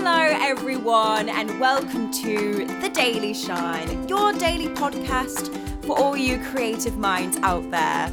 Hello, everyone, and welcome to The Daily Shine, your daily podcast for all you creative minds out there.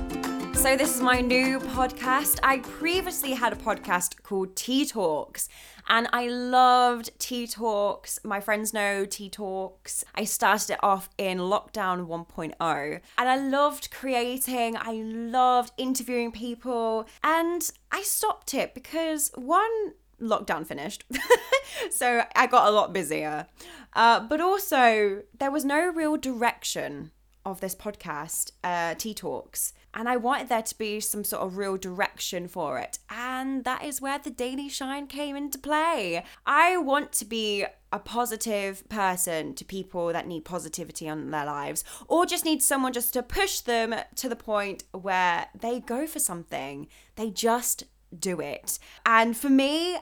So, this is my new podcast. I previously had a podcast called Tea Talks, and I loved Tea Talks. My friends know Tea Talks. I started it off in lockdown 1.0, and I loved creating, I loved interviewing people, and I stopped it because one, lockdown finished. so I got a lot busier. Uh, but also, there was no real direction of this podcast, uh, Tea Talks. And I wanted there to be some sort of real direction for it. And that is where the Daily Shine came into play. I want to be a positive person to people that need positivity on their lives or just need someone just to push them to the point where they go for something. They just do it. And for me,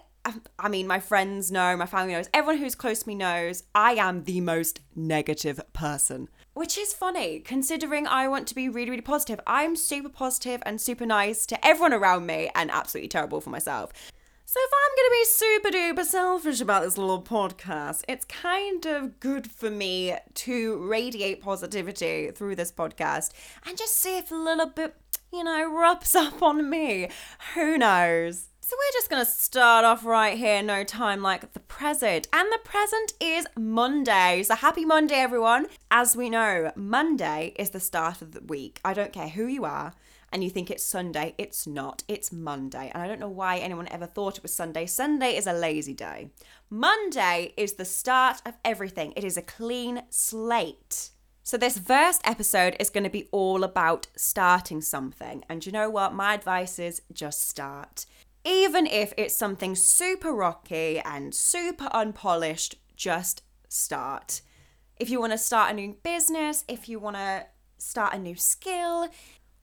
I mean, my friends know, my family knows, everyone who's close to me knows I am the most negative person. Which is funny, considering I want to be really, really positive. I'm super positive and super nice to everyone around me and absolutely terrible for myself. So if I'm going to be super duper selfish about this little podcast, it's kind of good for me to radiate positivity through this podcast and just see if a little bit, you know, rubs up on me. Who knows? So we're just going to start off right here, no time like the present. And the present is Monday. So happy Monday, everyone. As we know, Monday is the start of the week. I don't care who you are and you think it's Sunday, it's not. It's Monday. And I don't know why anyone ever thought it was Sunday. Sunday is a lazy day. Monday is the start of everything, it is a clean slate. So, this first episode is going to be all about starting something. And you know what? My advice is just start even if it's something super rocky and super unpolished, just start. If you want to start a new business, if you want to start a new skill,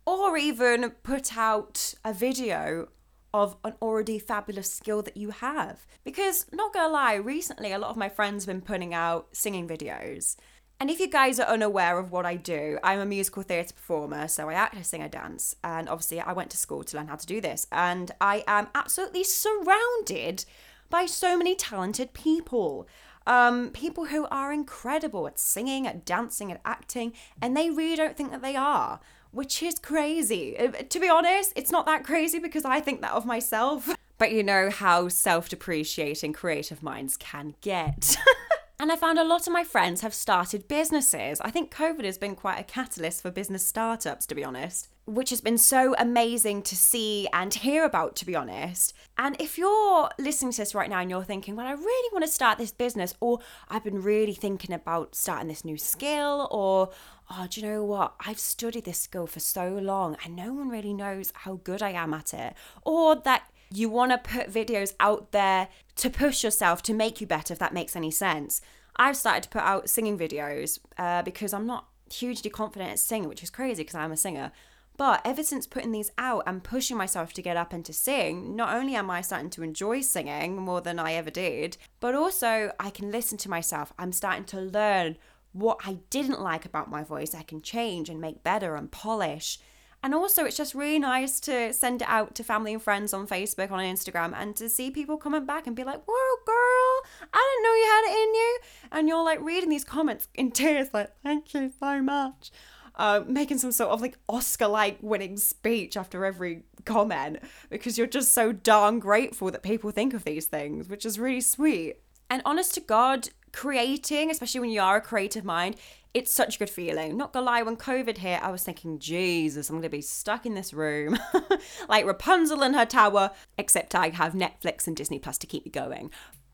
or even put out a video of an already fabulous skill that you have. Because, not gonna lie, recently a lot of my friends have been putting out singing videos. And if you guys are unaware of what I do, I'm a musical theatre performer, so I act, I sing, I dance, and obviously I went to school to learn how to do this. And I am absolutely surrounded by so many talented people. Um, people who are incredible at singing, at dancing, at acting, and they really don't think that they are, which is crazy. Uh, to be honest, it's not that crazy because I think that of myself. But you know how self depreciating creative minds can get. And I found a lot of my friends have started businesses. I think COVID has been quite a catalyst for business startups, to be honest, which has been so amazing to see and hear about, to be honest. And if you're listening to this right now and you're thinking, well, I really want to start this business, or I've been really thinking about starting this new skill, or oh, do you know what? I've studied this skill for so long and no one really knows how good I am at it, or that you want to put videos out there to push yourself to make you better, if that makes any sense. I've started to put out singing videos uh, because I'm not hugely confident at singing, which is crazy because I'm a singer. But ever since putting these out and pushing myself to get up and to sing, not only am I starting to enjoy singing more than I ever did, but also I can listen to myself. I'm starting to learn what I didn't like about my voice. I can change and make better and polish. And also, it's just really nice to send it out to family and friends on Facebook, on Instagram, and to see people comment back and be like, whoa, girl, I didn't know you had it in you. And you're like reading these comments in tears, like, thank you so much. Uh, making some sort of like Oscar like winning speech after every comment because you're just so darn grateful that people think of these things, which is really sweet. And honest to God, creating, especially when you are a creative mind, it's such a good feeling. Not gonna lie, when COVID hit, I was thinking, Jesus, I'm gonna be stuck in this room like Rapunzel in her tower, except I have Netflix and Disney Plus to keep me going.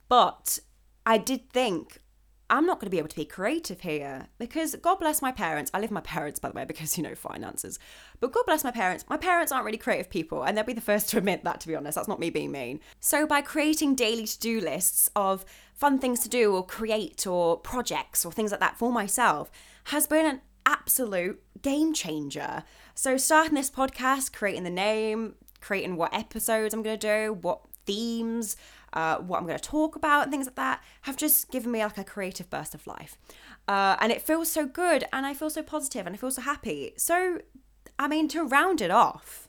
But I did think, I'm not going to be able to be creative here because God bless my parents. I live with my parents, by the way, because, you know, finances. But God bless my parents. My parents aren't really creative people, and they'll be the first to admit that, to be honest. That's not me being mean. So, by creating daily to do lists of fun things to do or create or projects or things like that for myself has been an absolute game changer. So, starting this podcast, creating the name, creating what episodes I'm going to do, what themes, uh, what I'm going to talk about, and things like that have just given me like a creative burst of life. Uh, and it feels so good, and I feel so positive, and I feel so happy. So, I mean, to round it off,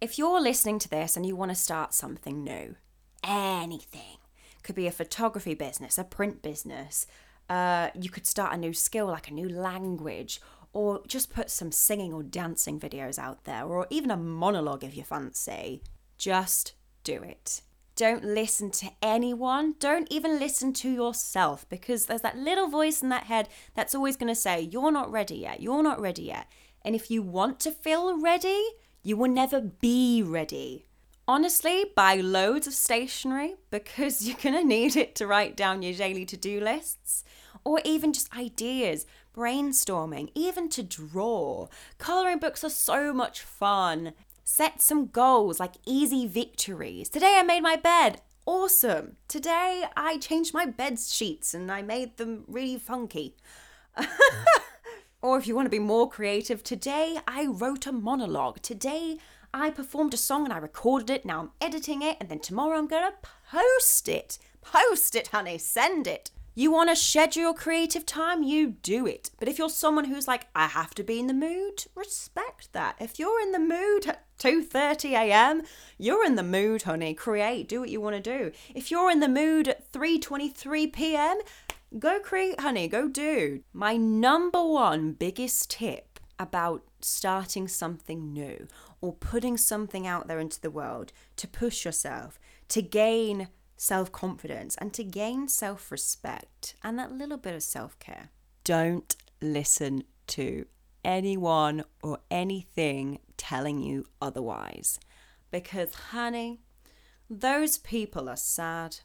if you're listening to this and you want to start something new, anything, Could be a photography business, a print business. Uh, you could start a new skill like a new language, or just put some singing or dancing videos out there, or even a monologue if you fancy. Just do it. Don't listen to anyone. Don't even listen to yourself because there's that little voice in that head that's always going to say, You're not ready yet. You're not ready yet. And if you want to feel ready, you will never be ready. Honestly, buy loads of stationery because you're going to need it to write down your daily to do lists or even just ideas, brainstorming, even to draw. Colouring books are so much fun. Set some goals like easy victories. Today I made my bed. Awesome. Today I changed my bed sheets and I made them really funky. or if you want to be more creative, today I wrote a monologue. Today I performed a song and I recorded it. Now I'm editing it and then tomorrow I'm going to post it. Post it, honey. Send it. You want to schedule creative time, you do it. But if you're someone who's like, I have to be in the mood, respect that. If you're in the mood at 2:30 a.m., you're in the mood, honey. Create, do what you want to do. If you're in the mood at 3:23 p.m., go create, honey, go do. My number one biggest tip about starting something new or putting something out there into the world to push yourself, to gain self confidence and to gain self respect and that little bit of self care. Don't listen to anyone or anything telling you otherwise. Because, honey, those people are sad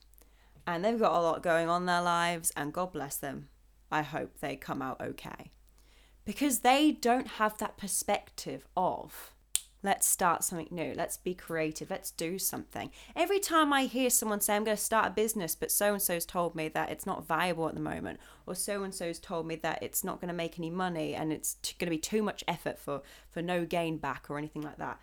and they've got a lot going on in their lives, and God bless them. I hope they come out okay. Because they don't have that perspective of, Let's start something new. Let's be creative. Let's do something. Every time I hear someone say, I'm going to start a business, but so and so's told me that it's not viable at the moment, or so and so's told me that it's not going to make any money and it's t- going to be too much effort for, for no gain back or anything like that.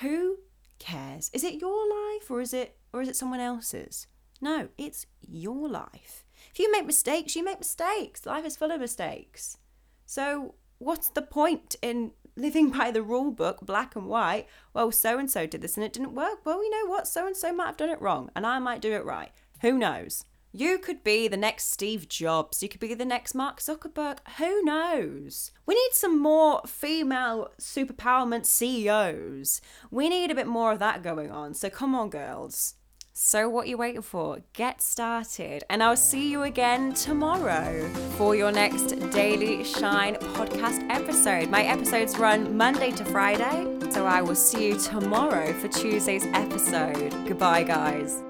Who cares? Is it your life or is it or is it someone else's? No, it's your life. If you make mistakes, you make mistakes. Life is full of mistakes. So, what's the point in living by the rule book, black and white, well, so and so did this and it didn't work. Well, you know what? So and so might have done it wrong and I might do it right. Who knows? You could be the next Steve Jobs. You could be the next Mark Zuckerberg. Who knows? We need some more female superpowerment CEOs. We need a bit more of that going on. So come on, girls. So, what you waiting for? Get started, and I'll see you again tomorrow for your next Daily Shine podcast episode. My episodes run Monday to Friday, so I will see you tomorrow for Tuesday's episode. Goodbye, guys.